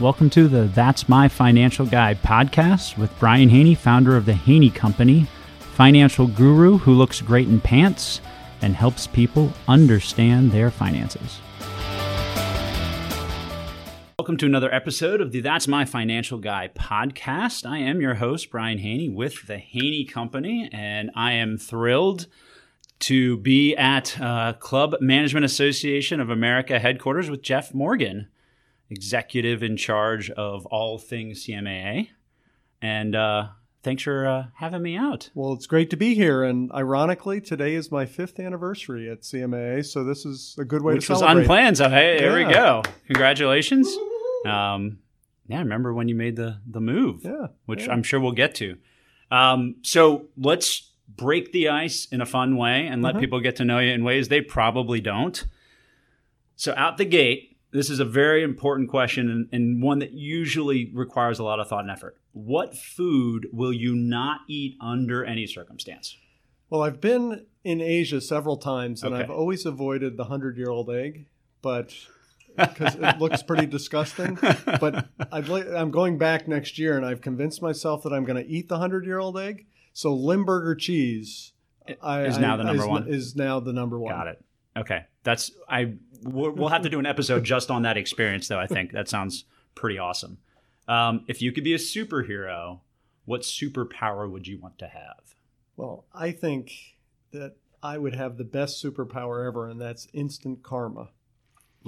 Welcome to the That's My Financial Guy podcast with Brian Haney, founder of the Haney Company, financial guru who looks great in pants and helps people understand their finances. Welcome to another episode of the That's My Financial Guy podcast. I am your host, Brian Haney, with the Haney Company, and I am thrilled to be at uh, Club Management Association of America headquarters with Jeff Morgan, executive in charge of all things CMAA. And uh, thanks for uh, having me out. Well, it's great to be here, and ironically, today is my fifth anniversary at CMAA, so this is a good way to celebrate. Which was unplanned. So hey, there we go. Congratulations. Um, yeah, I remember when you made the the move. Yeah, which yeah. I'm sure we'll get to. Um, so let's break the ice in a fun way and let Mhm. people get to know you in ways they probably don't. So out the gate, this is a very important question and, and one that usually requires a lot of thought and effort. What food will you not eat under any circumstance? Well, I've been in Asia several times, and Okay. I've always avoided the hundred-year-old egg, but because it looks pretty disgusting. But I'd li- I'm going back next year, and I've convinced myself that I'm going to eat the hundred-year-old egg. So Limburger cheese I, Is now the I- number is, one? Is now the number one. Got it. Okay, that's I. We'll have to do an episode just on that experience, though. I think that sounds pretty awesome. Um, if you could be a superhero, what superpower would you want to have? Well, I think that I would have the best superpower ever, and that's instant karma.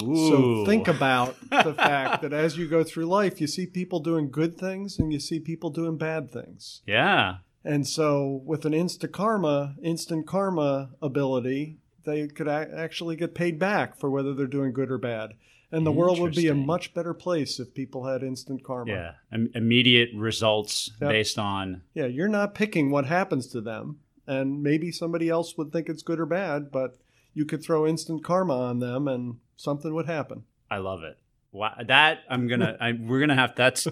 Ooh. So think about the fact that as you go through life, you see people doing good things and you see people doing bad things. yeah, And so with an instant karma, instant karma ability, they could actually get paid back for whether they're doing good or bad. And the world would be a much better place if people had instant karma. yeah, Im- immediate results Yep. based on Yeah, you're not picking what happens to them. And maybe somebody else would think it's good or bad, but you could throw instant karma on them and something would happen. I love it. Wow, that I'm gonna. I, we're gonna have that's.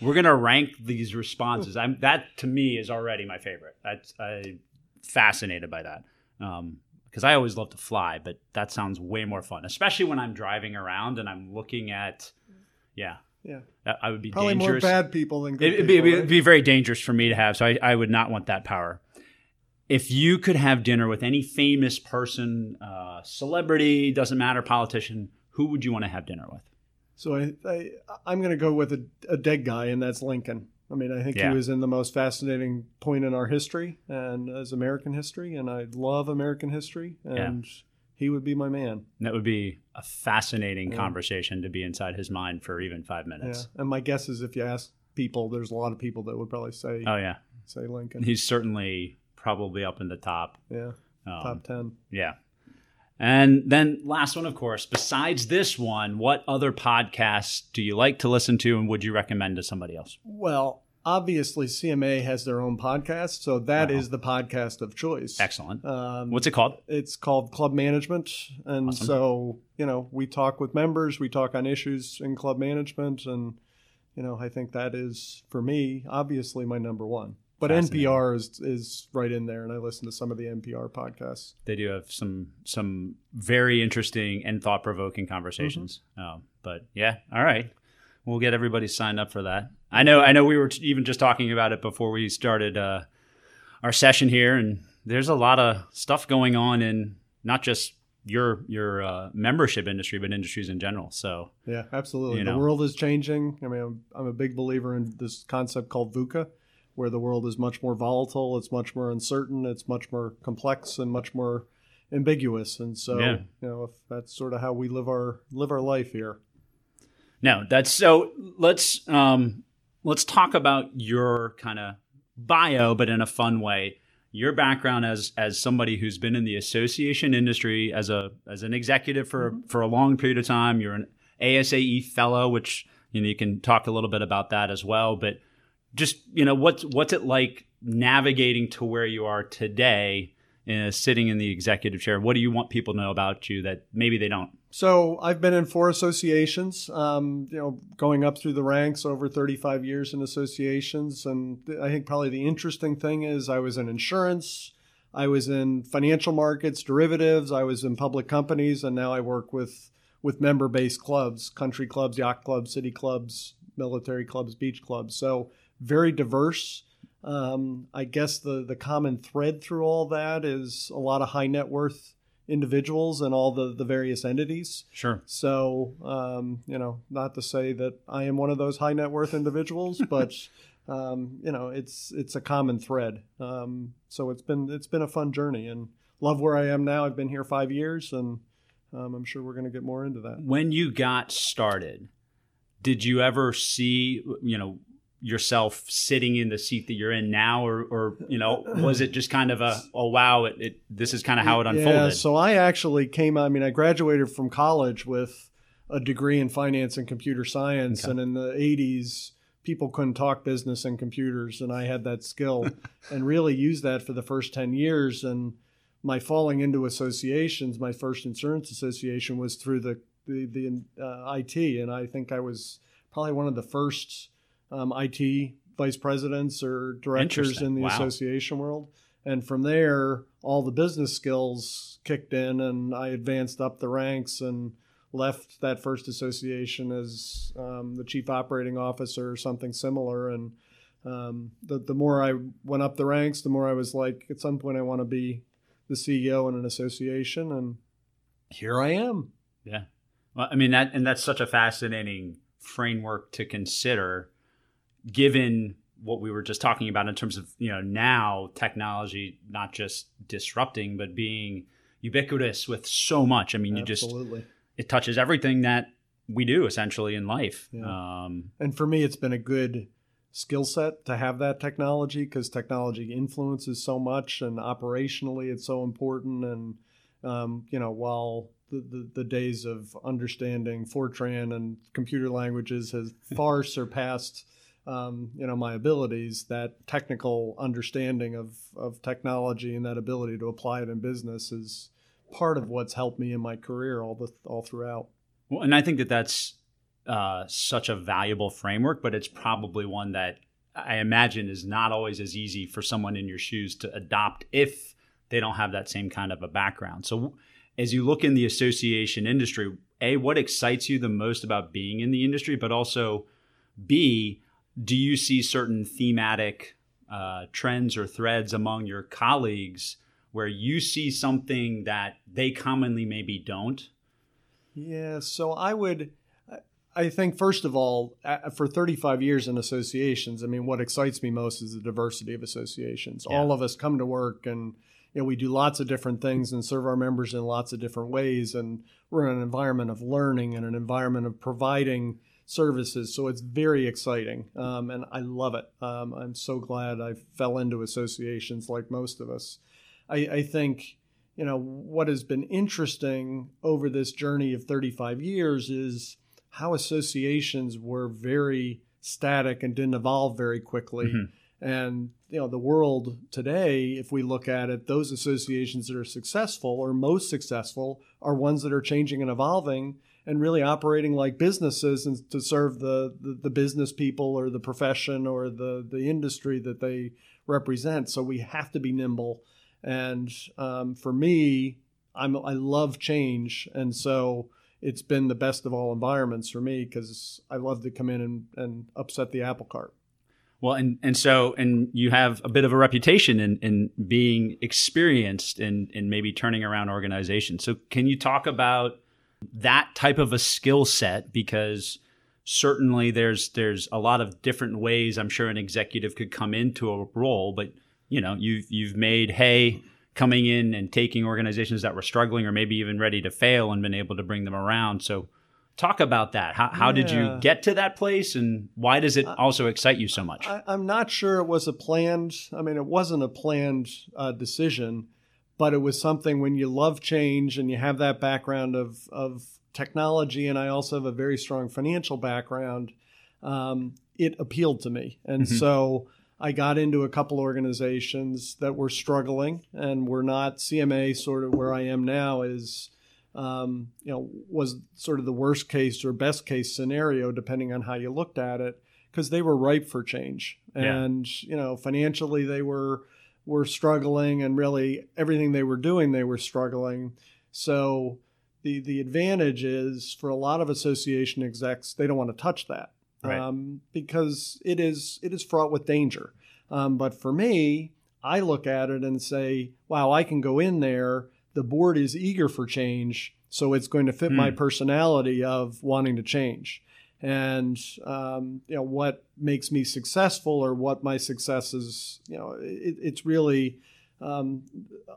We're gonna rank these responses. I'm that to me is already my favorite. That's I fascinated by that um, because I always love to fly, but that sounds way more fun, especially when I'm driving around and I'm looking at. Yeah, Yeah. that, I would be Probably dangerous. more bad people than good It- It'd be, people. it'd right? be very dangerous for me to have, so I, I would not want that power. If you could have dinner with any famous person, uh, celebrity, doesn't matter, politician, who would you want to have dinner with? So I, I I'm going to go with a, a dead guy, and that's Lincoln. I mean, I think Yeah. he was in the most fascinating point in our history and as American history, and I love American history, and he would be my man. That would be a fascinating Yeah. conversation to be inside his mind for even five Yeah. minutes. And my guess is if you ask people, there's a lot of people that would probably say Oh yeah, say Lincoln. he's certainly probably up in the top. yeah, Um, top ten. Yeah. And then last one, of course. Besides this one, what other podcasts do you like to listen to, and would you recommend to somebody else? Well, obviously CMA has their own podcast, so that is Wow. the podcast of choice. Excellent. Um, What's it called? it's called Club Management, and Awesome. so you know we talk with members, we talk on issues in club management, and you know I think that is for me obviously my number one. But NPR is is right in there, and I listen to some of the NPR podcasts. They do have some some very interesting and thought provoking conversations. Um, but yeah, all right, we'll get everybody signed up for that. I know. I know. We were t- even just talking about it before we started uh, our session here, and there's a lot of stuff going on in not just your your uh, membership industry, but industries in general. So Yeah, absolutely. You the know. world is changing. I mean, I'm, I'm a big believer in this concept called VUCA, where the world is much more volatile, it's much more uncertain, it's much more complex, and much more ambiguous. And so, Yeah. you know, if that's sort of how we live our live our life here. No, that's so. Let's um, let's talk about your kind of bio, but in a fun way. Your background as as somebody who's been in the association industry as a as an executive for for a long period of time. You're an ASAE fellow, which you know you can talk a little bit about that as well. But just you know what's what's it like navigating to where you are today, uh, sitting in the executive chair? What do you want people to know about you that maybe they don't? So I've been in four associations, um, you know, going up through the ranks over 35 years in associations. And I think probably the interesting thing is I was in insurance, I was in financial markets, derivatives, I was in public companies, and now I work with with member-based clubs, country clubs, yacht clubs, city clubs, military clubs, beach clubs. So very diverse. Um, I guess the the common thread through all that is a lot of high net worth individuals and all the the various entities. Sure. So um, you know, not to say that I am one of those high net worth individuals, but um, you know, it's it's a common thread. Um, so it's been it's been a fun journey and love where I am now. I've been here five years and um, I'm sure we're going to get more into that. When you got started, did you ever see, you know, yourself sitting in the seat that you're in now, or, or you know, was it just kind of a, oh wow, it, it this is kind of how it unfolded? Yeah, so I actually came. I mean, I graduated from college with a degree in finance and computer science, okay. and in the '80s, people couldn't talk business and computers, and I had that skill, and really used that for the first ten years, and my falling into associations, my first insurance association was through the the, the uh, IT, and I think I was probably one of the first um, IT vice presidents or directors in the wow. association world. And from there, all the business skills kicked in, and I advanced up the ranks and left that first association as um, the chief operating officer or something similar. And um, the, the more I went up the ranks, the more I was like, at some point, I want to be the CEO in an association, and here I am. Yeah, well, I mean that, and that's such a fascinating framework to consider, given what we were just talking about in terms of you know now technology not just disrupting but being ubiquitous with so much. I mean, you Absolutely. just it touches everything that we do essentially in life. Yeah. Um, and for me, it's been a good skill set to have that technology because technology influences so much and operationally it's so important and um, you know while the, the, the, days of understanding fortran and computer languages has far surpassed um, you know my abilities that technical understanding of, of technology and that ability to apply it in business is part of what's helped me in my career all the all throughout well and i think that that's uh, such a valuable framework, but it's probably one that I imagine is not always as easy for someone in your shoes to adopt if they don't have that same kind of a background. So, as you look in the association industry, A, what excites you the most about being in the industry, but also B, do you see certain thematic uh, trends or threads among your colleagues where you see something that they commonly maybe don't? Yeah, so I would I think first of all, for 35 years in associations, I mean, what excites me most is the diversity of associations. Yeah. All of us come to work and you know, we do lots of different things and serve our members in lots of different ways. And we're in an environment of learning and an environment of providing services. So it's very exciting. Um, and I love it. Um, I'm so glad I fell into associations like most of us. I, I think, you know, what has been interesting over this journey of 35 years is how associations were very static and didn't evolve very quickly. Mm-hmm. And you know, the world today, if we look at it, those associations that are successful or most successful are ones that are changing and evolving and really operating like businesses and to serve the, the, the business people or the profession or the, the industry that they represent. So we have to be nimble. And um, for me, I'm, I love change. And so it's been the best of all environments for me because I love to come in and, and upset the apple cart. Well, and, and so, and you have a bit of a reputation in, in being experienced in, in maybe turning around organizations. So, can you talk about that type of a skill set? Because certainly there's there's a lot of different ways I'm sure an executive could come into a role, but you know, you've you've made hay coming in and taking organizations that were struggling or maybe even ready to fail and been able to bring them around. So, talk about that. How, how yeah. did you get to that place, and why does it also excite you so much? I, am not sure it was a planned. I mean, it wasn't a planned uh, decision, but it was something when you love change and you have that background of of technology, and I also have a very strong financial background. Um, it appealed to me, and mm-hmm. so I got into a couple organizations that were struggling and were not CMA sort of where I am now is um, you know was sort of the worst case or best case scenario depending on how you looked at it because they were ripe for change and yeah. you know financially they were were struggling and really everything they were doing they were struggling so the the advantage is for a lot of association execs they don't want to touch that Right. um, because it is it is fraught with danger. Um, but for me, I look at it and say, "Wow, I can go in there. The board is eager for change, so it's going to fit my Hmm. personality of wanting to change." And um, you know what makes me successful, or what my success is. You know, it, it's really um,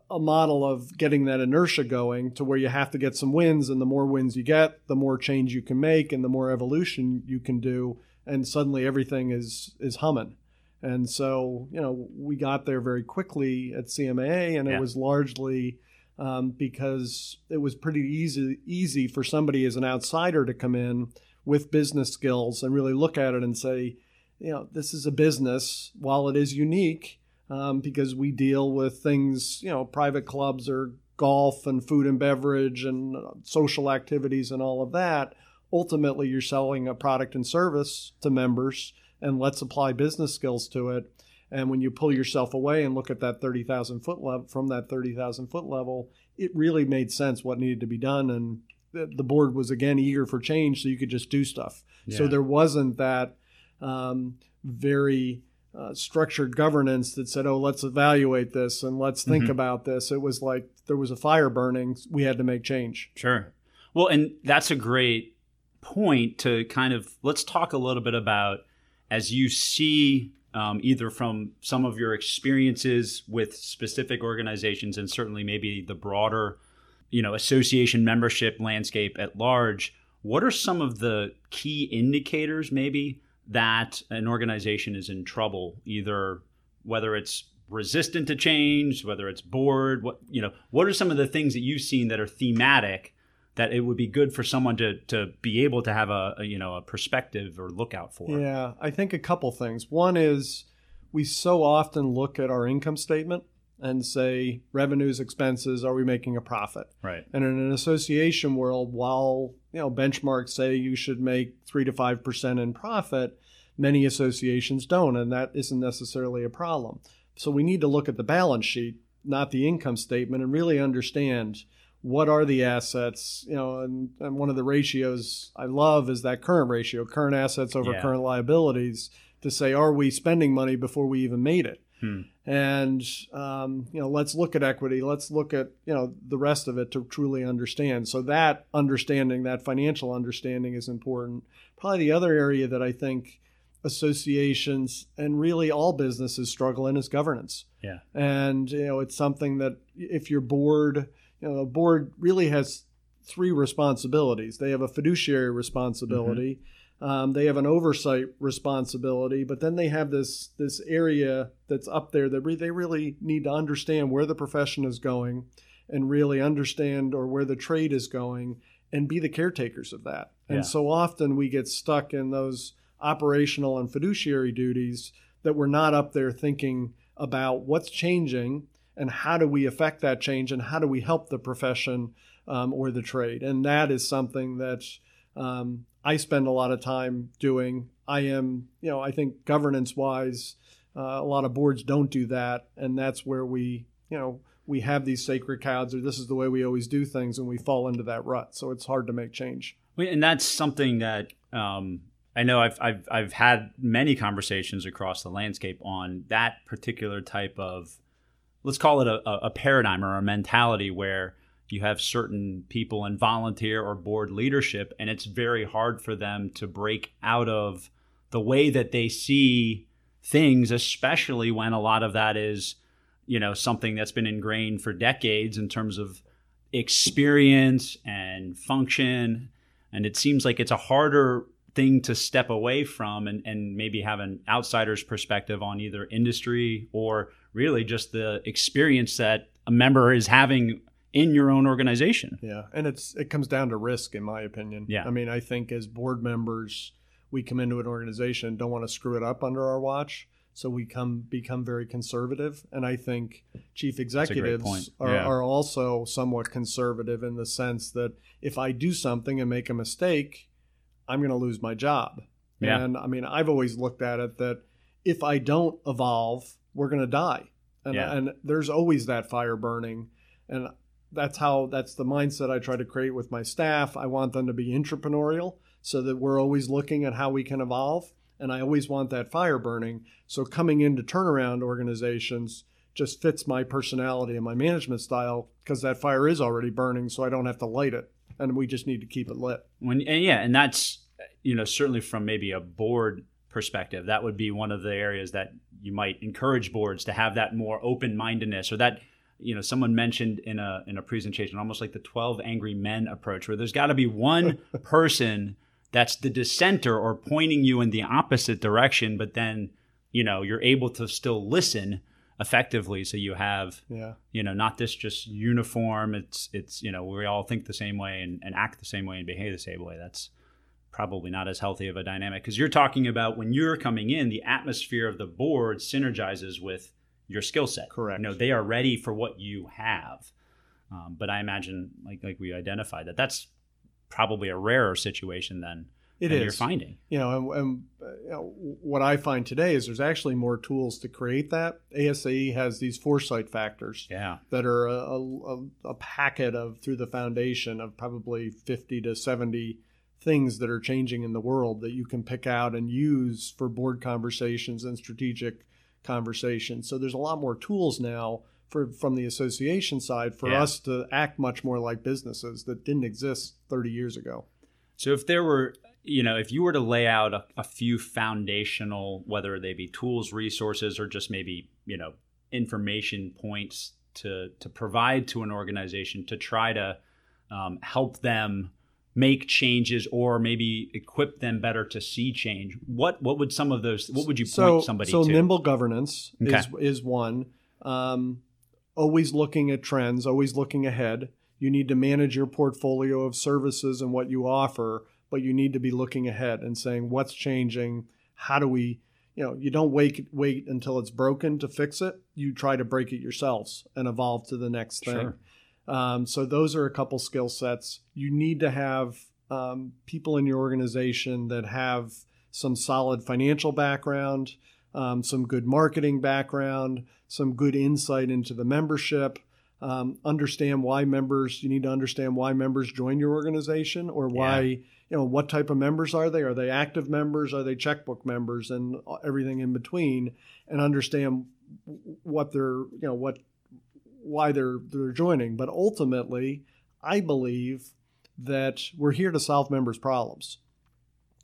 a model of getting that inertia going to where you have to get some wins, and the more wins you get, the more change you can make, and the more evolution you can do, and suddenly everything is is humming. And so, you know, we got there very quickly at CMAA, and Yeah. it was largely um, because it was pretty easy easy for somebody as an outsider to come in with business skills and really look at it and say, you know, this is a business. While it is unique, um, because we deal with things, you know, private clubs or golf and food and beverage and uh, social activities and all of that. Ultimately, you're selling a product and service to members, and let's apply business skills to it. And when you pull yourself away and look at that 30,000 foot level from that 30,000 foot level, it really made sense what needed to be done. And the, the board was again eager for change, so you could just do stuff. So there wasn't that um, very uh, structured governance that said, "Oh, let's evaluate this and let's think Mhm. about this." It was like there was a fire burning. We had to make change. Sure. Well, and that's a great point to kind of let's talk a little bit about as you see um, either from some of your experiences with specific organizations and certainly maybe the broader you know association membership landscape at large what are some of the key indicators maybe that an organization is in trouble either whether it's resistant to change whether it's bored what you know what are some of the things that you've seen that are thematic that it would be good for someone to to be able to have a, a you know a perspective or look out for Yeah, I think a couple things. One is we so often look at our income statement and say revenues, expenses, are we making a profit? right And in an association world, while you know benchmarks say you should make three to five percent in profit, many associations don't, and that isn't necessarily a problem. So we need to look at the balance sheet, not the income statement, and really understand what are the assets. You know, and, and one of the ratios I love is that current ratio, current assets over Yeah. current liabilities, to say are we spending money before we even made it Hmm. and um, you know let's look at equity. Let's look at you know the rest of it to truly understand. So that understanding that financial understanding is important. Probably the other area that i think associations and really all businesses struggle in is governance. Yeah. And you know it's something that if your board you know a board really has three responsibilities. They have a fiduciary responsibility um, they have an oversight responsibility but then they have this this area that's up there that re- they really need to understand where the profession is going and really understand or where the trade is going and be the caretakers of that and Yeah. so often we get stuck in those operational and fiduciary duties that we're not up there thinking about what's changing and how do we affect that change and how do we help the profession um, or the trade and that is something that um, i spend a lot of time doing. I am you know i think governance wise uh, a lot of boards don't do that and that's where we you know we have these sacred cows or this is the way we always do things and we fall into that rut. So it's hard to make change. And that's something that um, I know I've, I've I've had many conversations across the landscape on that particular type of let's call it a, a paradigm or a mentality where you have certain people in volunteer or board leadership and it's very hard for them to break out of the way that they see things especially when a lot of that is you know something that's been ingrained for decades in terms of experience and function. And it seems like it's a harder thing to step away from and, and maybe have an outsider's perspective on either industry or really just the experience that a member is having in your own organization Yeah, and it's it comes down to risk, in my opinion. Yeah. I mean, I think as board members, we come into an organization don't want to screw it up under our watch, so we come become very conservative. And I think chief executives are, Yeah. are also somewhat conservative in the sense that if I do something and make a mistake, I'm going to lose my job. Yeah. And I mean, I've always looked at it that if I don't evolve, we're going to die. And, Yeah. and there's always that fire burning. And that's how that's the mindset I try to create with my staff. I want them to be entrepreneurial. so that we're always looking at how we can evolve. And I always want that fire burning. So coming into turnaround organizations just fits my personality and my management style because that fire is already burning, so I don't have to light it. And we just need to keep it lit. When and yeah, and that's you know certainly from maybe a board perspective, that would be one of the areas that you might encourage boards to have that more open mindedness or that you know someone mentioned in a in a presentation almost like the 12 angry men approach where there's got to be one person that's the dissenter or pointing you in the opposite direction but then you know you're able to still listen effectively. So you have yeah. you know not this just uniform it's it's you know we all think the same way and, and act the same way and behave the same way. That's probably not as healthy of a dynamic. Because you're talking about when you're coming in the atmosphere of the board synergizes with your skill set. Correct. You know, they are ready for what you have. Um, but I imagine, like like we identified, that that's probably a rarer situation than, it than is. you're finding. You know, and, and uh, you know, what I find today is there's actually more tools to create that. ASAE has these foresight factors Yeah. that are a, a, a packet of through the foundation of probably 50 to 70 things that are changing in the world that you can pick out and use for board conversations and strategic conversations. So there's a lot more tools now for from the association side for Yeah. us to act much more like businesses that didn't exist 30 years ago. So if there were, you know, if you were to lay out a, a few foundational, whether they be tools, resources, or just maybe, you know, information points to to provide to an organization to try to um, help them make changes or maybe equip them better to see change. What what would some of those? What would you point so, somebody so to? nimble governance is, is one. Um, always looking at trends, always looking ahead. You need to manage your portfolio of services and what you offer, but you need to be looking ahead and saying what's changing. How do we, you know, you don't wait wait until it's broken to fix it. You try to break it yourselves and evolve to the next thing. Sure. Um, so those are a couple skill sets. You need to have um, people in your organization that have some solid financial background, um, some good marketing background, some good insight into the membership. Um, understand why members. You need to understand why members join your organization, or why you know what type of members are they? Are they active members? Are they checkbook members? And everything in between, and understand what they're you know what why they're they're joining. But ultimately, I believe that we're here to solve members' problems.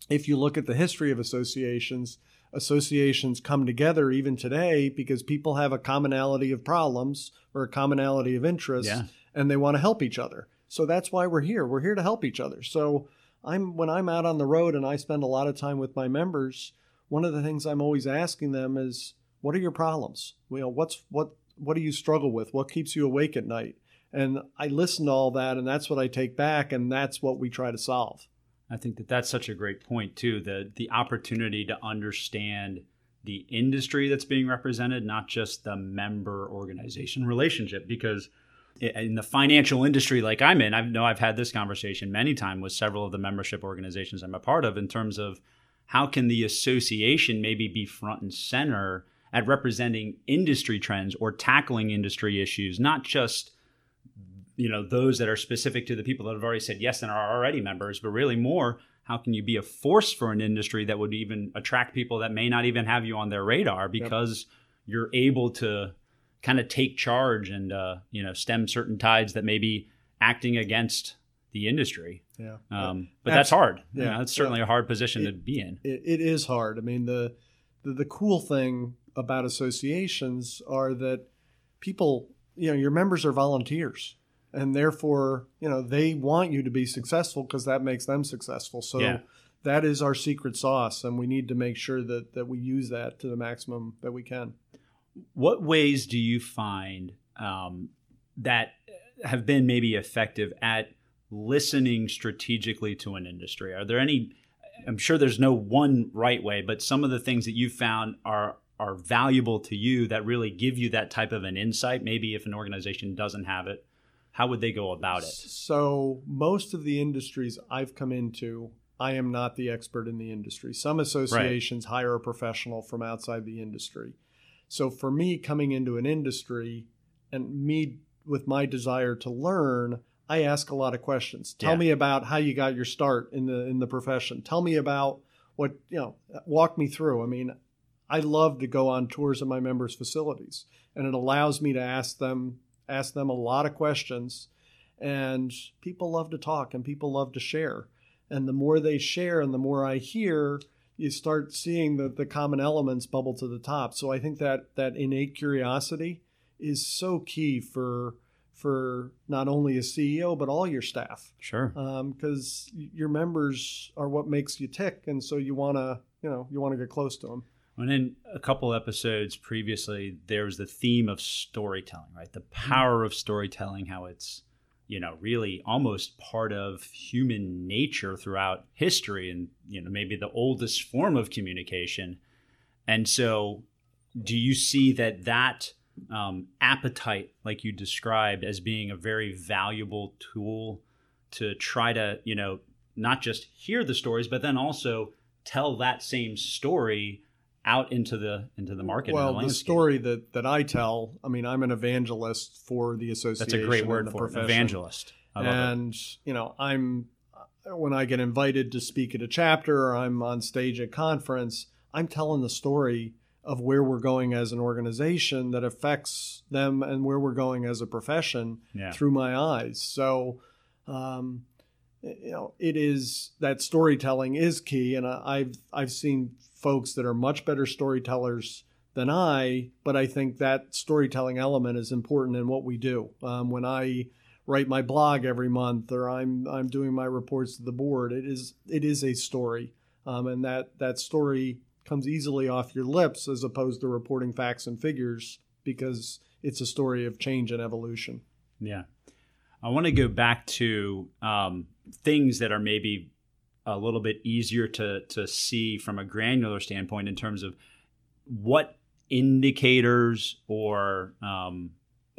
If you look at the history of associations, associations come together even today because people have a commonality of problems or a commonality of interests Yeah. and they want to help each other. So that's why we're here. We're here to help each other. So I'm when I'm out on the road and I spend a lot of time with my members, one of the things I'm always asking them is what are your problems? You know, what's what what do you struggle with? What keeps you awake at night? And I listen to all that and that's what I take back and that's what we try to solve. I think that that's such a great point too. The the opportunity to understand the industry that's being represented, not just the member organization relationship, because in the financial industry like I'm in, I know I've had this conversation many times with several of the membership organizations I'm a part of in terms of how can the association maybe be front and center at representing industry trends or tackling industry issues, not just you know those that are specific to the people that have already said yes and are already members but really more how can you be a force for an industry that would even attract people that may not even have you on their radar because you're able to kind of take charge and uh, you know stem certain tides that may be acting against the industry Yeah. um, but that's hard Yeah. yeah that's certainly a hard position to be in it, it is hard. I mean, the, the the cool thing about associations are that people, you know, your members are volunteers, and therefore, you know, they want you to be successful because that makes them successful. So Yeah. that is our secret sauce, and we need to make sure that that we use that to the maximum that we can. what ways do you find um, that have been maybe effective at listening strategically to an industry? Are there any? I'm sure there's no one right way, but some of the things that you found are are valuable to you that really give you that type of an insight. Maybe if an organization doesn't have it, how would they go about it? So most of the industries I've come into, I am not the expert in the industry. Some associations hire a professional from outside the industry. So for me coming into an industry and me with my desire to learn, I ask a lot of questions. Tell Yeah. me about how you got your start in the in the profession. Tell me about what you know. Walk me through. I mean, I love to go on tours of my members' facilities, and it allows me to ask them ask them a lot of questions. And people love to talk, and people love to share. And the more they share, and the more I hear, you start seeing the the common elements bubble to the top. So I think that that innate curiosity is so key for for not only a CEO but all your staff Sure. Um, because your members are what makes you tick, and so you want to you know you want to get close to them. And in a couple episodes previously, there was the theme of storytelling, right? The mm-hmm. power of storytelling, how it's, you know, really almost part of human nature throughout history and, you know, maybe the oldest form of communication. And so, do you see that that um, appetite, like you described, as being a very valuable tool to try to, you know, not just hear the stories, but then also tell that same story out into the into the market. and well, the landscape. story that that I tell, I mean, I'm an evangelist for the association. That's a great word for profession. evangelist. Love it. and you know i'm when i get invited to speak at a chapter or i'm on stage at conference i'm telling the story of where we're going as an organization that affects them and where we're going as a profession Yeah. through my eyes. So um, you know it is that storytelling is key and i've i've seen folks that are much better storytellers than i but i think that storytelling element is important in what we do. Um, when i write my blog every month or i'm i'm doing my reports to the board it is it is a story. Um, and that that story comes easily off your lips as opposed to reporting facts and figures because it's a story of change and evolution Yeah. I want to go back to um, things that are maybe a little bit easier to, to see from a granular standpoint in terms of what indicators or um,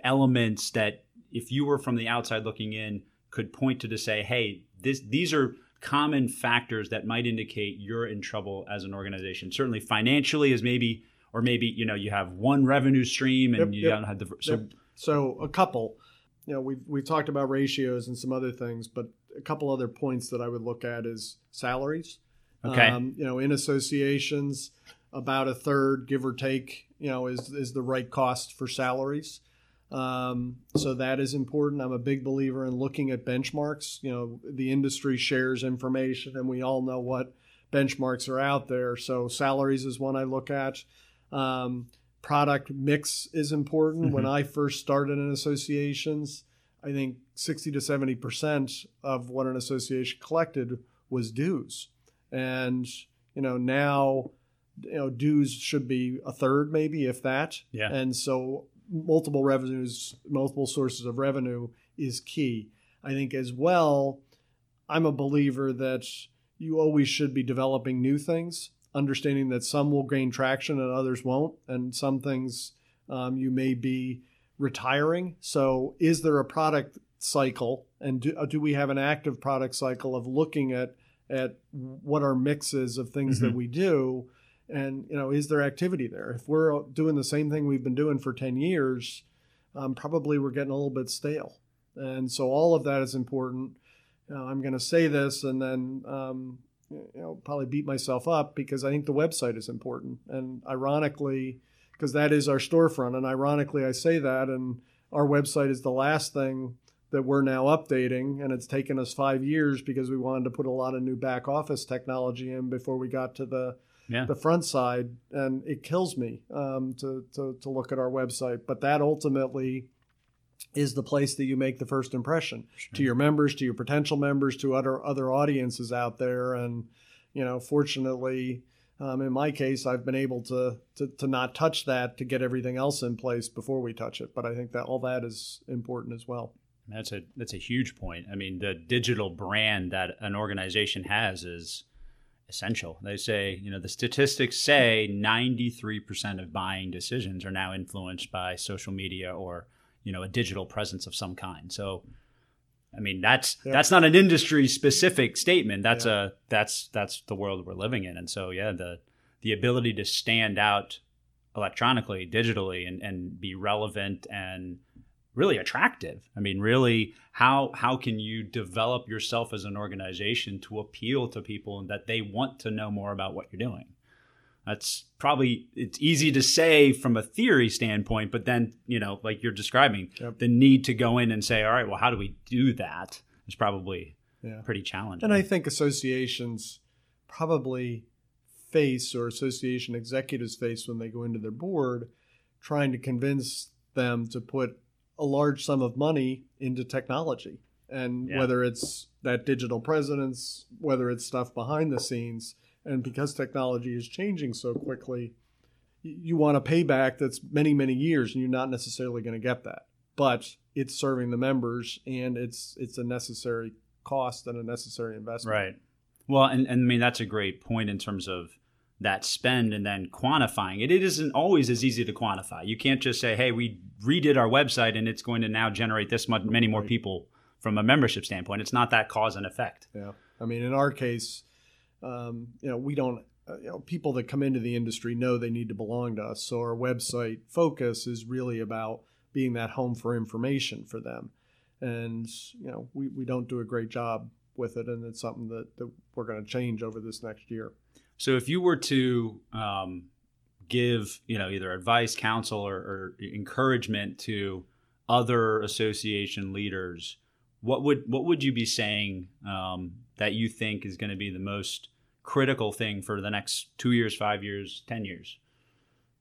elements that, if you were from the outside looking in, could point to to say, hey, this these are common factors that might indicate you're in trouble as an organization. Certainly financially is maybe, or maybe you know you have one revenue stream and Yep, you yep, don't have the so Yep. So a couple, you know, we've we've talked about ratios and some other things, but a couple other points that I would look at is salaries. Okay. Um, you know, in associations, about a third, give or take, you know, is is the right cost for salaries. Um, so that is important. I'm a big believer in looking at benchmarks. You know, the industry shares information, and we all know what benchmarks are out there. So salaries is one I look at. Um, product mix is important. When I first started in associations, I think 60 to 70 percent of what an association collected was dues, and you know now, you know dues should be a third, maybe if that. Yeah. And so multiple revenues, multiple sources of revenue is key. I think as well, I'm a believer that you always should be developing new things, understanding that some will gain traction and others won't, and some things um, you may be retiring. So, is there a product cycle, and do, uh, do we have an active product cycle of looking at at what our mix is of things that Mhm. we do? And you know, is there activity there? If we're doing the same thing we've been doing for ten years, um, probably we're getting a little bit stale. And so all of that is important. Uh, I'm going to say this and then um, you know probably beat myself up because I think the website is important. And ironically, because that is our storefront, and ironically I say that, and our website is the last thing that we're now updating, and it's taken us five years because we wanted to put a lot of new back office technology in before we got to the yeah. the front side, and it kills me um, to, to to look at our website. But that ultimately is the place that you make the first impression to your members, to your potential members, to other other audiences out there. And you know, fortunately, um, in my case, I've been able to, to to not touch that to get everything else in place before we touch it. But I think that all that is important as well. That's a that's a huge point. I mean, the digital brand that an organization has is essential. They say, you know, the statistics say 93% of buying decisions are now influenced by social media or, you know, a digital presence of some kind. So I mean, that's Yeah. that's not an industry specific statement. That's Yeah. a that's that's the world we're living in. And so yeah, the the ability to stand out electronically, digitally and and be relevant and really attractive. I mean, really, how how can you develop yourself as an organization to appeal to people and that they want to know more about what you're doing? That's probably it's easy to say from a theory standpoint, but then you know, like you're describing, Yep. the need to go in and say, all right, well, how do we do that? Is probably Yeah. pretty challenging. And I think associations probably face or association executives face when they go into their board trying to convince them to put a large sum of money into technology. And Yeah. whether it's that digital presence, whether it's stuff behind the scenes, and because technology is changing so quickly, you want a payback that's many, many years, and you're not necessarily going to get that. But it's serving the members, and it's it's a necessary cost and a necessary investment. Right. Well, and, and I mean that's a great point in terms of that spend and then quantifying it. It isn't always as easy to quantify. You can't just say, "Hey, we redid our website and it's going to now generate this much, many more people." From a membership standpoint, it's not that cause and effect. Yeah, I mean, in our case, um, you know, we don't. Uh, you know, people that come into the industry know they need to belong to us. So our website focus is really about being that home for information for them, and you know, we, we don't do a great job with it, and it's something that, that we're going to change over this next year. So, if you were to um, give, you know, either advice, counsel, or, or encouragement to other association leaders, what would what would you be saying um, that you think is going to be the most critical thing for the next two years, five years, ten years?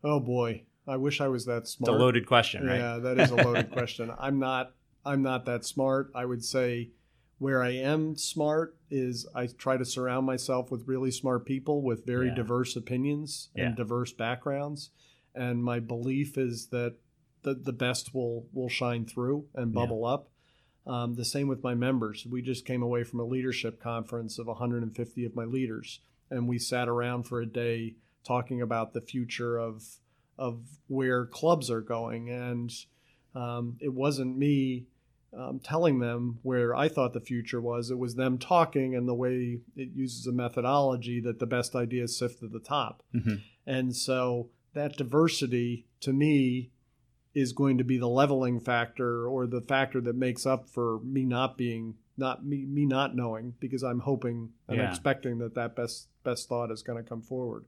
Oh boy, I wish I was that It's smart. a loaded question, right? Yeah, that is a loaded question. I'm not I'm not that smart. I would say where I am smart is I try to surround myself with really smart people with very Yeah. diverse opinions Yeah. and diverse backgrounds. And my belief is that the, the best will will shine through and Yeah. bubble up. Um, the same with my members. We just came away from a leadership conference of 150 of my leaders, and we sat around for a day talking about the future of of where clubs are going. And um, it wasn't me um, telling them where I thought the future was. It was them talking, and the way it uses a methodology that the best ideas sift to the top. Mhm. And so that diversity to me is going to be the leveling factor or the factor that makes up for me not being not me me not knowing because I'm hoping and Yeah. expecting that that best best thought is going to come forward.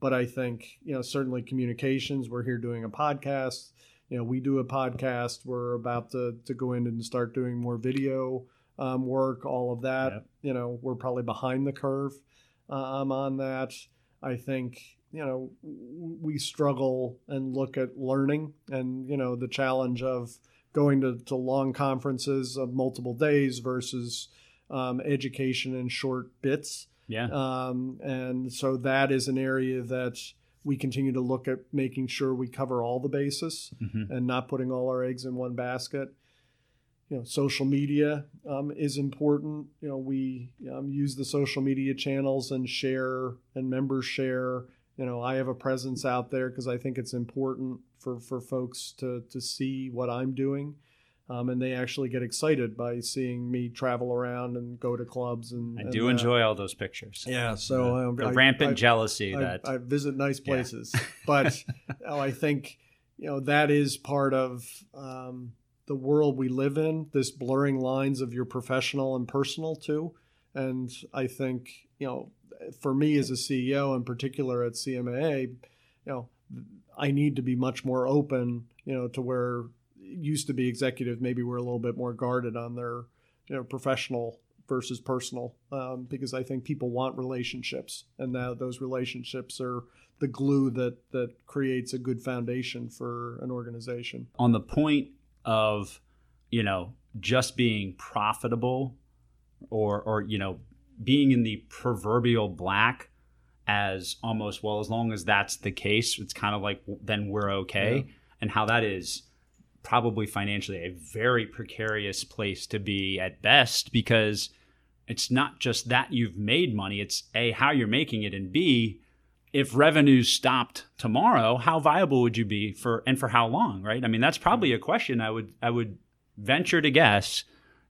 But I think you know certainly communications. We're here doing a podcast. You know we do a podcast. We're about to to go in and start doing more video um, work. All of that. Yep. You know we're probably behind the curve um, on that. I think you know we struggle and look at learning and you know the challenge of going to, to long conferences of multiple days versus um, education in short bits Yeah. um, and so that is an area that we continue to look at making sure we cover all the bases Mhm. and not putting all our eggs in one basket. You know, social media um, is important. You know, we um, use the social media channels and share, and members share. You know, I have a presence out there because I think it's important for, for folks to, to see what I'm doing. Um, and they actually get excited by seeing me travel around and go to clubs. And I and do that. enjoy all those pictures. Yeah, so um, the I- rampant I- jealousy I, that I visit nice Yeah. places, but oh, I think you know that is part of um, the world we live in. This blurring lines of your professional and personal too, and I think you know, for me as a CEO in particular at CMAA, you know, I need to be much more open. You know, to where used to be executives maybe were a little bit more guarded on their you know professional versus personal um, because I think people want relationships, and now those relationships are the glue that that creates a good foundation for an organization. on the point of you know just being profitable or or you know being in the proverbial black as almost well as long as that's the case it's kind of like then we're okay and how that is probably financially a very precarious place to be at best because it's not just that you've made money it's a how you're making it and b if revenues stopped tomorrow how viable would you be for and for how long right? I mean that's probably a question i would i would venture to guess.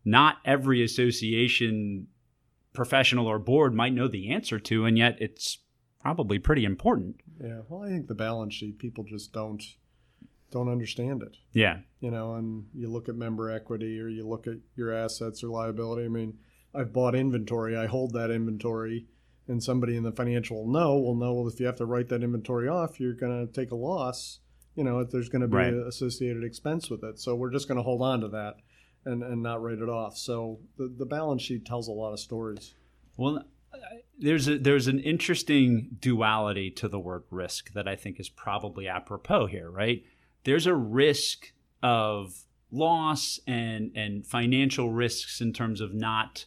Not every association professional or board might know the answer to and yet it's probably pretty important. Yeah, well, I think the balance sheet people just don't don't understand it. Yeah. You know, and you look at member equity or you look at your assets or liability. I mean, I've bought inventory, I hold that inventory, and somebody in the financial will know will know well if you have to write that inventory off, you're going to take a loss. You know, if there's going to be Right. an associated expense with it. So we're just going to hold on to that and, and not write it off. So the, the balance sheet tells a lot of stories. Well, there's a, there's an interesting duality to the word risk that I think is probably apropos here, right? There's a risk of loss and and financial risks in terms of not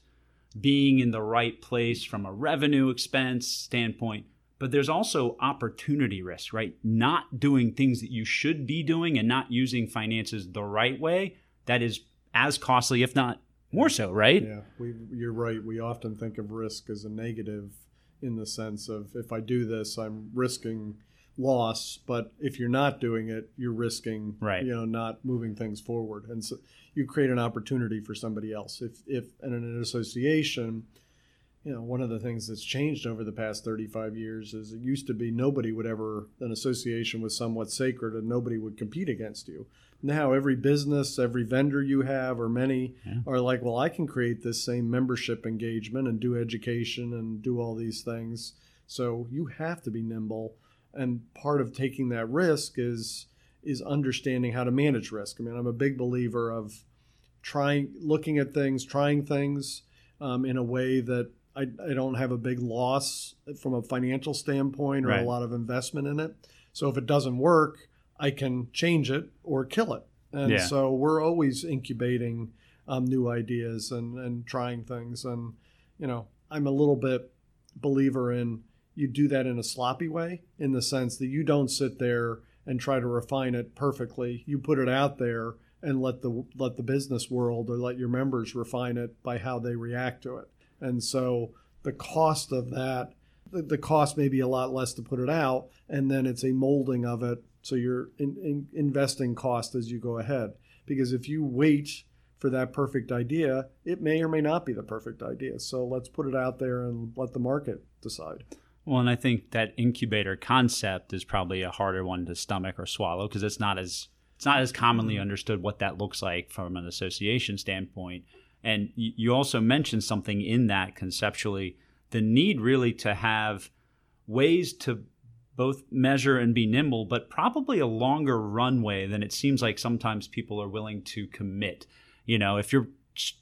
being in the right place from a revenue expense standpoint, but there's also opportunity risk, right? Not doing things that you should be doing and not using finances the right way that is as costly if not more so, right? Yeah, we, you're right. We often think of risk as a negative in the sense of if I do this, I'm risking loss. But if you're not doing it, you're risking, Right. you know, not moving things forward. And so you create an opportunity for somebody else. If, if in an association, you know, one of the things that's changed over the past 35 years is it used to be nobody would ever, an association was somewhat sacred and nobody would compete against you. Now, every business, every vendor you have, or many, Yeah. are like, well, I can create this same membership engagement and do education and do all these things. So you have to be nimble. And part of taking that risk is is understanding how to manage risk. I mean, I'm a big believer of trying, looking at things, trying things um, in a way that I, I don't have a big loss from a financial standpoint or Right. a lot of investment in it. So if it doesn't work, I can change it or kill it. And Yeah. so we're always incubating um, new ideas and, and trying things. And, you know, I'm a little bit believer in you do that in a sloppy way in the sense that you don't sit there and try to refine it perfectly. You put it out there and let the let the business world or let your members refine it by how they react to it. And so the cost of that the, cost may be a lot less to put it out and then it's a molding of it so you're in, in investing cost as you go ahead because if you wait for that perfect idea it may or may not be the perfect idea so let's put it out there and let the market decide Well, and I think that incubator concept is probably a harder one to stomach or swallow because it's not as it's not as commonly understood what that looks like from an association standpoint. And you also mentioned something in that conceptually the need really to have ways to both measure and be nimble, but probably a longer runway than it seems like sometimes people are willing to commit. You know, if you're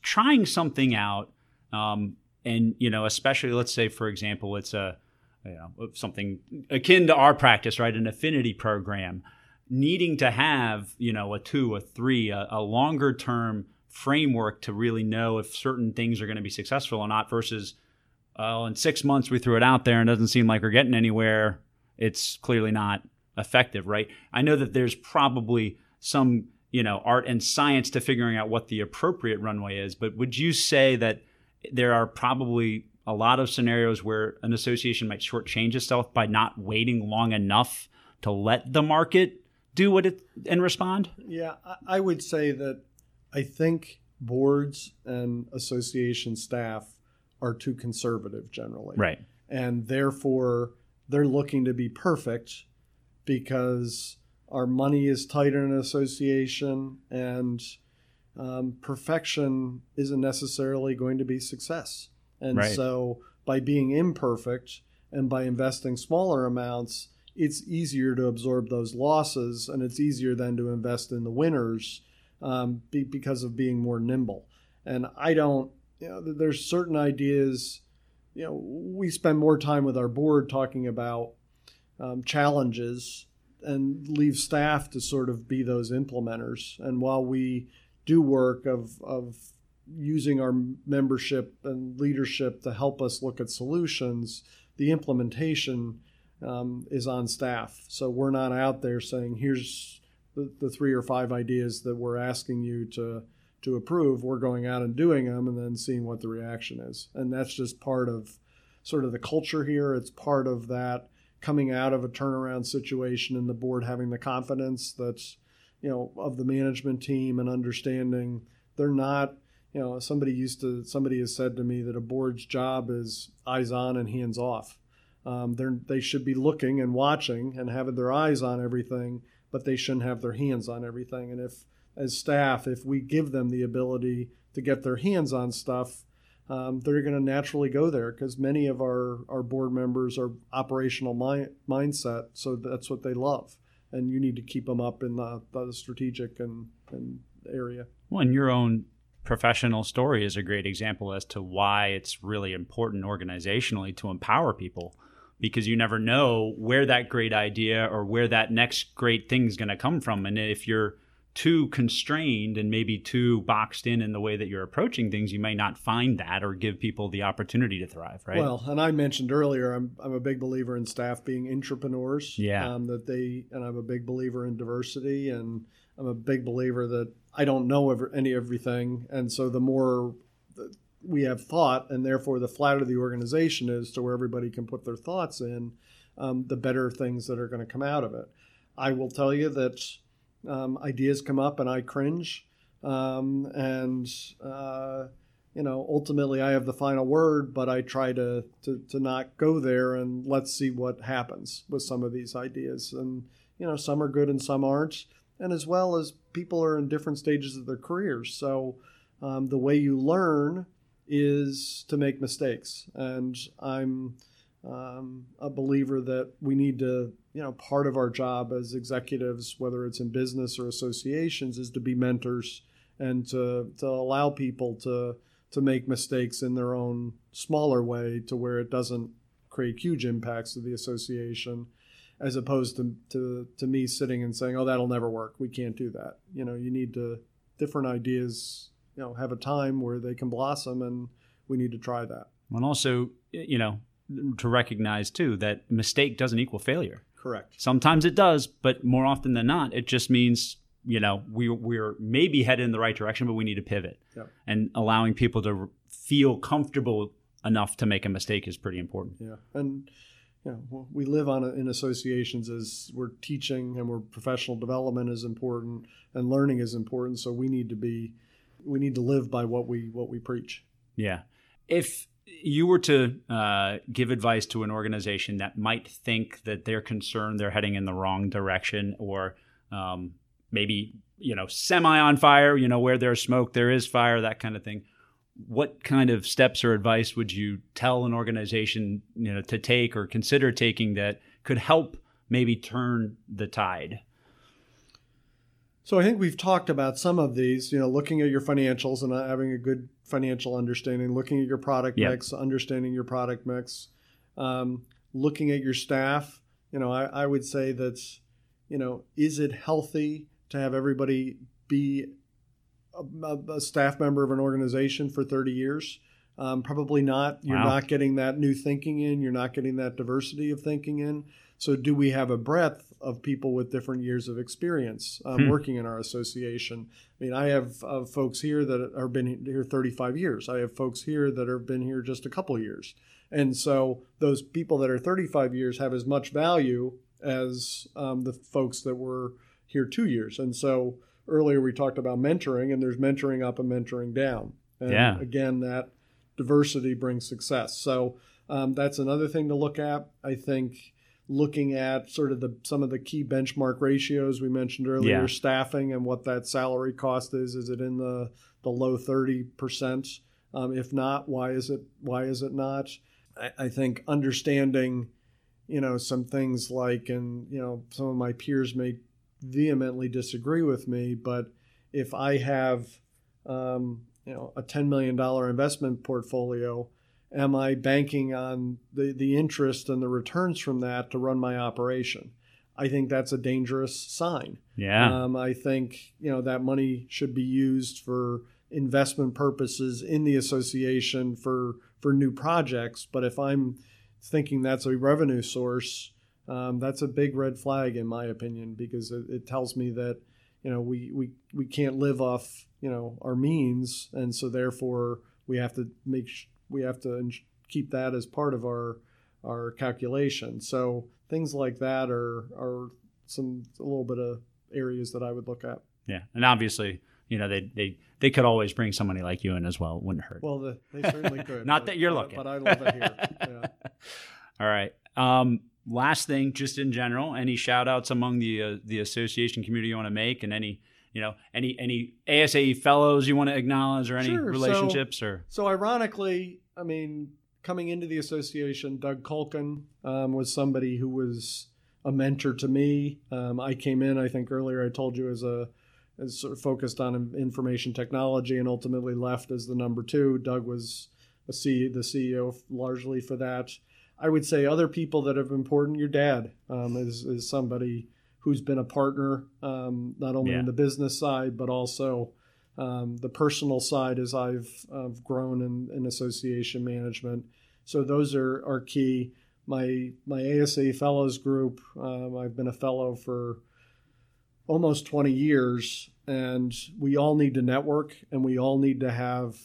trying something out, um, and you know, especially let's say, for example, it's a you know something akin to our practice, right? An affinity program, needing to have you know a two, a three, a, a longer term framework to really know if certain things are going to be successful or not, versus oh, in six months we threw it out there and doesn't seem like we're getting anywhere. It's clearly not effective, right? I know that there's probably some you know art and science to figuring out what the appropriate runway is, but would you say that there are probably a lot of scenarios where an association might shortchange itself by not waiting long enough to let the market do what it and respond? Yeah, I- would say that I think boards and association staff are too conservative generally. Right. And therefore, they're looking to be perfect because our money is tight in an association and um, perfection isn't necessarily going to be success. And Right. so, by being imperfect and by investing smaller amounts, it's easier to absorb those losses and it's easier then to invest in the winners um, be, because of being more nimble. And I don't, you know, there's certain ideas, you know, we spend more time with our board talking about um, challenges and leave staff to sort of be those implementers. And while we do work of, of using our membership and leadership to help us look at solutions, the implementation um, is on staff. So we're not out there saying, here's the, the three or five ideas that we're asking you to to approve. We're going out and doing them and then seeing what the reaction is. And that's just part of sort of the culture here. It's part of that coming out of a turnaround situation and the board having the confidence that's, you know, of the management team and understanding they're not, you know, somebody used to, somebody has said to me that a board's job is eyes on and hands off. Um, they should be looking and watching and having their eyes on everything, but they shouldn't have their hands on everything. And if, as staff, if we give them the ability to get their hands on stuff, um, they're going to naturally go there because many of our, our board members are operational mi- mindset, so that's what they love. And you need to keep them up in the, the strategic and, and area. Well, and your own professional story is a great example as to why it's really important organizationally to empower people because you never know where that great idea or where that next great thing is going to come from. And if you're too constrained and maybe too boxed in in the way that you're approaching things, you may not find that or give people the opportunity to thrive, right? Well, and I mentioned earlier, I'm, I'm a big believer in staff being entrepreneurs. Yeah. Um, that they, and I'm a big believer in diversity, and I'm a big believer that I don't know ever, any everything. And so the more we have thought, and therefore the flatter the organization is to where everybody can put their thoughts in, um, the better things that are going to come out of it. I will tell you that um, ideas come up and I cringe. Um, and, uh, you know, ultimately I have the final word, but I try to, to, to not go there and let's see what happens with some of these ideas. And, you know, some are good and some aren't. And as well as people are in different stages of their careers. So um, the way you learn is to make mistakes. And I'm um, a believer that we need to you know, part of our job as executives, whether it's in business or associations, is to be mentors and to, to allow people to to make mistakes in their own smaller way to where it doesn't create huge impacts to the association as opposed to, to, to me sitting and saying, oh, that'll never work. We can't do that. You know, you need to, different ideas, you know, have a time where they can blossom and we need to try that. And also, you know, to recognize too that mistake doesn't equal failure. Correct. Sometimes it does, but more often than not, it just means you know we we're maybe headed in the right direction, but we need to pivot. Yep. And allowing people to feel comfortable enough to make a mistake is pretty important. Yeah, and you know, we live on a, in associations as we're teaching and we're professional development is important and learning is important. So we need to be we need to live by what we what we preach. Yeah. If you were to uh, give advice to an organization that might think that they're concerned they're heading in the wrong direction or um, maybe you know semi on fire you know where there's smoke there is fire that kind of thing what kind of steps or advice would you tell an organization you know to take or consider taking that could help maybe turn the tide so I think we've talked about some of these, you know, looking at your financials and having a good financial understanding, looking at your product yep. mix, understanding your product mix, um, looking at your staff. You know, I, I would say that's you know, is it healthy to have everybody be a, a staff member of an organization for 30 years? Um, probably not. You're wow. not getting that new thinking in. You're not getting that diversity of thinking in. So, do we have a breadth of people with different years of experience um, hmm. working in our association? I mean, I have uh, folks here that have been here 35 years. I have folks here that have been here just a couple years. And so, those people that are 35 years have as much value as um, the folks that were here two years. And so, earlier we talked about mentoring, and there's mentoring up and mentoring down. And yeah. again, that diversity brings success. So, um, that's another thing to look at. I think looking at sort of the some of the key benchmark ratios we mentioned earlier, yeah. staffing and what that salary cost is. Is it in the the low thirty percent? Um, if not, why is it why is it not? I, I think understanding, you know, some things like, and you know, some of my peers may vehemently disagree with me, but if I have, um, you know, a ten million dollar investment portfolio am I banking on the, the interest and the returns from that to run my operation? I think that's a dangerous sign. Yeah. Um, I think you know that money should be used for investment purposes in the association for for new projects. But if I'm thinking that's a revenue source, um, that's a big red flag in my opinion because it, it tells me that you know we, we we can't live off you know our means, and so therefore we have to make we have to keep that as part of our our calculation. So things like that are are some a little bit of areas that I would look at. Yeah, and obviously, you know, they they they could always bring somebody like you in as well. It wouldn't hurt. Well, the, they certainly could. Not but, that you're looking, but I love it here. Yeah. All right. Um, last thing, just in general, any shout outs among the uh, the association community you want to make, and any you know any any ASAE fellows you want to acknowledge, or any Sure. relationships, or So ironically, I mean, coming into the association, Doug Culkin um, was somebody who was a mentor to me. Um, I came in, I think earlier I told you, as a as sort of focused on information technology, and ultimately left as the number two. Doug was a C, the CEO largely for that. I would say other people that have been important. Your dad um, is is somebody who's been a partner, um, not only Yeah. in the business side but also um, the personal side as I've, I've grown in, in association management. So those are, are key. My my ASAE fellows group, um, I've been a fellow for almost 20 years, and we all need to network, and we all need to have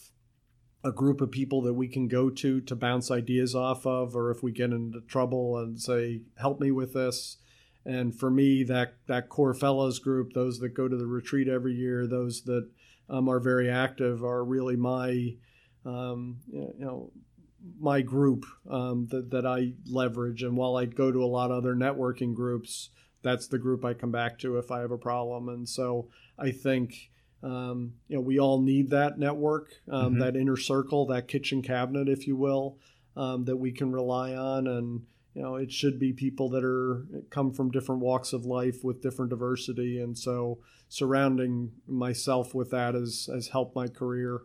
a group of people that we can go to to bounce ideas off of, or if we get into trouble and say, "Help me with this." And for me, that that core fellows group, those that go to the retreat every year, those that um, are very active, are really my um, you know my group um, that that I leverage. And while I go to a lot of other networking groups, that's the group I come back to if I have a problem. And so I think um, you know we all need that network, um, Mhm. that inner circle, that kitchen cabinet, if you will, um, that we can rely on. And you know it should be people that are come from different walks of life with different diversity. And so surrounding myself with that has has helped my career.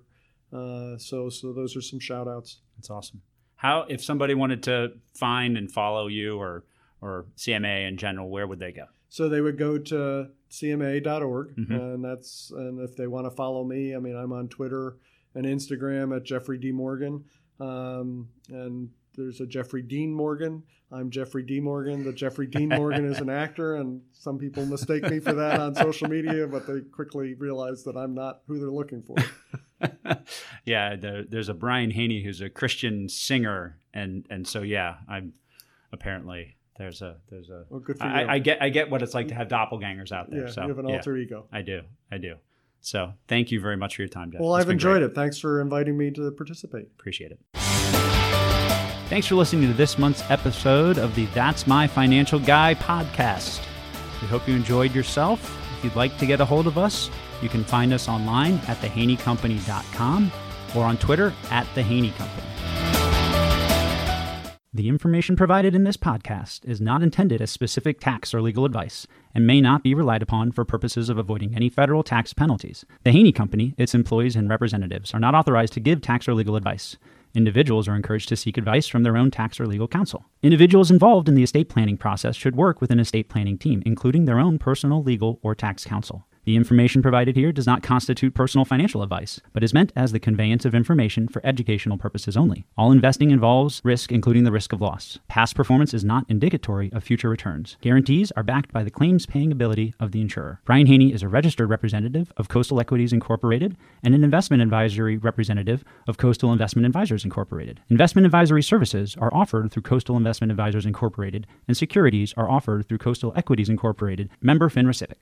Uh, so so those are some shout outs. That's awesome. How if somebody wanted to find and follow you or or CMA in general, where would they go? So they would go to cma.org, Mhm. and that's and if they want to follow me, I mean, I'm on Twitter and Instagram at Jeffrey D Morgan, um, and there's a Jeffrey Dean Morgan. I'm Jeffrey D Morgan. The Jeffrey Dean Morgan is an actor, and some people mistake me for that on social media, but they quickly realize that I'm not who they're looking for. yeah, there, there's a Brian Haney who's a Christian singer, and and so yeah, I'm apparently there's a there's a Well, good for you. I, I get I get what it's like to have doppelgangers out there. yeah, so you have an yeah, alter ego. I do, I do. So thank you very much for your time, Jeff. Well, It's I've enjoyed great. it. Thanks for inviting me to participate. Appreciate it. Thanks for listening to this month's episode of the That's My Financial Guy podcast. We hope you enjoyed yourself. If you'd like to get a hold of us, you can find us online at thehaneycompany.com or on Twitter at The Haney Company. The information provided in this podcast is not intended as specific tax or legal advice and may not be relied upon for purposes of avoiding any federal tax penalties. The Haney Company, its employees, and representatives are not authorized to give tax or legal advice. Individuals are encouraged to seek advice from their own tax or legal counsel. Individuals involved in the estate planning process should work with an estate planning team, including their own personal, legal, or tax counsel. The information provided here does not constitute personal financial advice, but is meant as the conveyance of information for educational purposes only. All investing involves risk, including the risk of loss. Past performance is not indicatory of future returns. Guarantees are backed by the claims paying ability of the insurer. Brian Haney is a registered representative of Coastal Equities Incorporated and an investment advisory representative of Coastal Investment Advisors Incorporated. Investment advisory services are offered through Coastal Investment Advisors Incorporated, and securities are offered through Coastal Equities Incorporated, member FINRA SIPC.